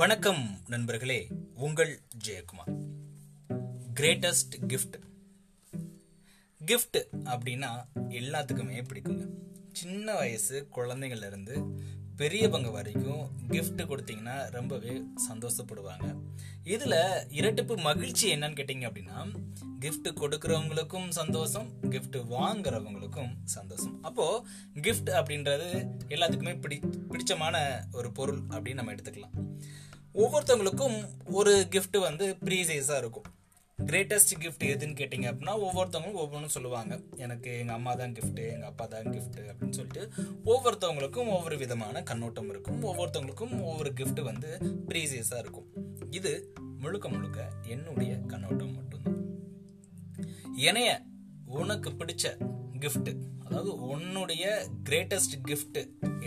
வணக்கம் நண்பர்களே உங்கள் ஜெயக்குமார். கிரேட்டஸ்ட் கிஃப்ட் கிஃப்ட் அப்படின்னா எல்லாத்துக்குமே பிடிக்குங்க. சின்ன வயசு குழந்தைங்கள்லேருந்து பெரியவங்க வரைக்கும் கிஃப்ட் கொடுத்தீங்கன்னா ரொம்பவே சந்தோஷப்படுவாங்க. இதில் இரட்டிப்பு மகிழ்ச்சி என்னன்னு கேட்டிங்க அப்படின்னா கிஃப்ட் கொடுக்குறவங்களுக்கும் சந்தோஷம் கிஃப்ட் வாங்குறவங்களுக்கும் சந்தோஷம். அப்போது கிஃப்ட் அப்படின்றது எல்லாத்துக்குமே பிடி பிடிச்சமான ஒரு பொருள் அப்படின்னு நம்ம எடுத்துக்கலாம். ஒவ்வொருத்தவங்களுக்கும் ஒரு கிஃப்ட் வந்து ப்ரீசைஸாக இருக்கும். கிரேட்டஸ்ட் கிஃப்ட் எதுன்னு கேட்டிங்க அப்படின்னா ஒவ்வொருத்தவங்களும் ஒவ்வொன்றும் சொல்லுவாங்க. எனக்கு எங்கள் அம்மா தான் கிஃப்ட்டு எங்கள் அப்பா தான் கிஃப்ட்டு அப்படின்னு சொல்லிட்டு ஒவ்வொருத்தவங்களுக்கும் ஒவ்வொரு விதமான கண்ணோட்டம் இருக்கும். ஒவ்வொருத்தவங்களுக்கும் ஒவ்வொரு கிஃப்ட் வந்து ப்ரீசியஸாக இருக்கும். இது முழுக்க முழுக்க என்னுடைய கண்ணோட்டம் மட்டும்தான். இணைய உனக்கு பிடிச்ச கிஃப்ட்டு அதாவது உன்னுடைய கிரேட்டஸ்ட் கிஃப்ட்டு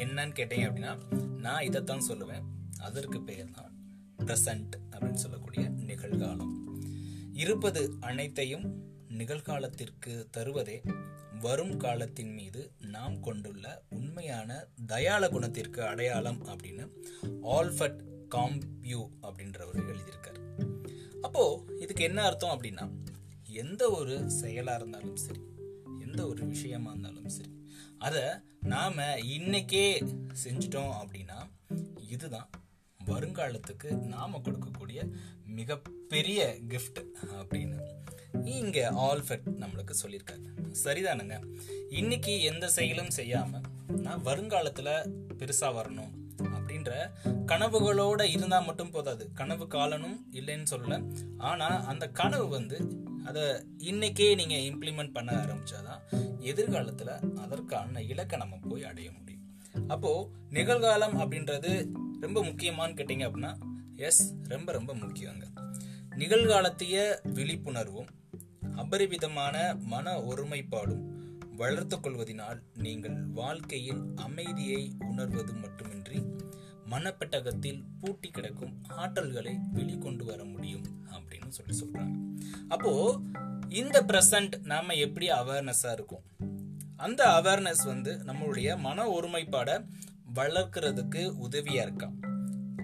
என்னன்னு கேட்டீங்க அப்படின்னா நான் இதைத்தான் சொல்லுவேன். அதற்கு பெயர் தான் ப்ரெசன்ட் அப்படின்னு சொல்லக்கூடிய நிகழ்காலம். இருப்பது அனைத்தையும் நிகழ்காலத்திற்கு தருவதே. வரும் காலத்தின் மீது நாம் கொண்டுள்ள உண்மையான தயாள குணத்திற்கு அடையாளம் அப்படின்னு ஆல்ஃபட் காம்பியூ அப்படின்றவர் எழுதியிருக்கார். அப்போ இதுக்கு என்ன அர்த்தம் அப்படின்னா எந்த ஒரு செயலா இருந்தாலும் சரி எந்த ஒரு விஷயமா இருந்தாலும் சரி அதை நாம இன்னைக்கே செஞ்சிட்டோம் அப்படின்னா இதுதான் வருங்காலத்துக்கு நாம கொடுக்கக்கூடிய மிகப்பெரிய கிஃப்ட் அப்படின்னு இங்கே ஆல்ஃபெட் நம்மளுக்கு சொல்லியிருக்காங்க. சரிதானுங்க? இன்னைக்கு எந்த செயலும் செய்யாமல் நான் வருங்காலத்தில் பெருசாக வரணும் அப்படின்ற கனவுகளோட இருந்தால் மட்டும் போதாது. கனவு காலனும் இல்லைன்னு சொல்லல. ஆனால் அந்த கனவு வந்து அதை இன்னைக்கே நீங்கள் இம்ப்ளிமெண்ட் பண்ண ஆரம்பிச்சாதான் எதிர்காலத்தில் அதற்கான இலக்கை நம்ம போய் அடைய முடியும். அப்போது நிகழ்காலம் அப்படின்றது ரொம்ப முக்கியமான்னு கேட்டிங்க அப்படின்னா எஸ் ரொம்ப ரொம்ப முக்கியங்க. நிகழ்காலத்திய விழிப்புணர்வும் அபரிவிதமான மன ஒருமைப்பாடும் வளர்த்து கொள்வதனால் நீங்கள் வாழ்க்கையில் அமைதியை உணர்வது மட்டுமின்றி மனப்பெட்டகத்தில் பூட்டி கிடக்கும் ஆற்றல்களை வெளிக்கொண்டு வர முடியும் அப்படின்னு சொல்லி சொல்றாங்க. அப்போ இந்த பிரசன்ட் நாம எப்படி அவேர்னஸா இருக்கும்? அந்த அவேர்னஸ் வந்து நம்மளுடைய மன ஒருமைப்பாடை வளர்க்கறதுக்கு உதவியா இருக்காம்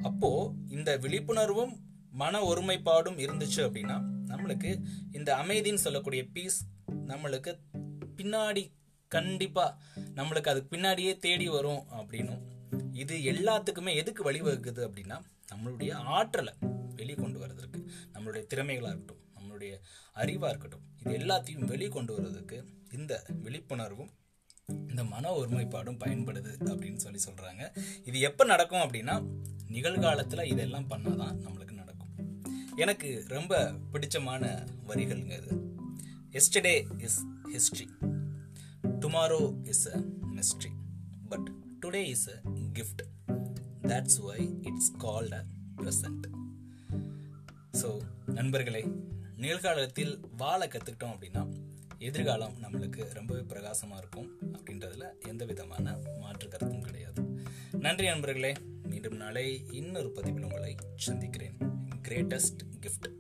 அப்போ இந்த விழிப்புணர்வும் மன ஒருமைப்பாடும் இருந்துச்சு அப்படின்னா நம்மளுக்கு இந்த அமைதின்னு சொல்லக்கூடிய பீஸ் நம்மளுக்கு பின்னாடி கண்டிப்பா நம்மளுக்கு அதுக்கு பின்னாடியே தேடி வரும் அப்படின்னும். இது எல்லாத்துக்குமே எதுக்கு வழிவகுக்குது அப்படின்னா நம்மளுடைய ஆற்றலை வெளிக்கொண்டு வர்றதுக்கு நம்மளுடைய திறமைகளாக இருக்கட்டும் நம்மளுடைய அறிவாக இருக்கட்டும் இது எல்லாத்தையும் வெளிக்கொண்டு வர்றதுக்கு இந்த விழிப்புணர்வும் இந்த மன ஒருமைப்பாடும் பயன்படுது அப்படின்னு சொல்லி சொல்றாங்க. இது எப்போ நடக்கும் அப்படின்னா நிகழ்காலத்துல இதெல்லாம் பண்ணாதான் நம்மளுக்கு நடக்கும். எனக்கு ரொம்ப பிடிச்சமான வரிகள்ங்க இது. Yesterday is history tomorrow is a mystery but today is a gift that's why it's called a present so நண்பர்களே நிகழ்காலத்தில் வாழ கற்றுக்கிட்டோம் அப்படின்னா எதிர்காலம் நம்மளுக்கு ரொம்பவே பிரகாசமாக இருக்கும் அப்படின்றதுல எந்த விதமான மாற்று கருத்தும் கிடையாது. நன்றி நண்பர்களே. மீண்டும் நாளை இன்னொரு பதிவில் உங்களை சந்திக்கிறேன். Greatest gift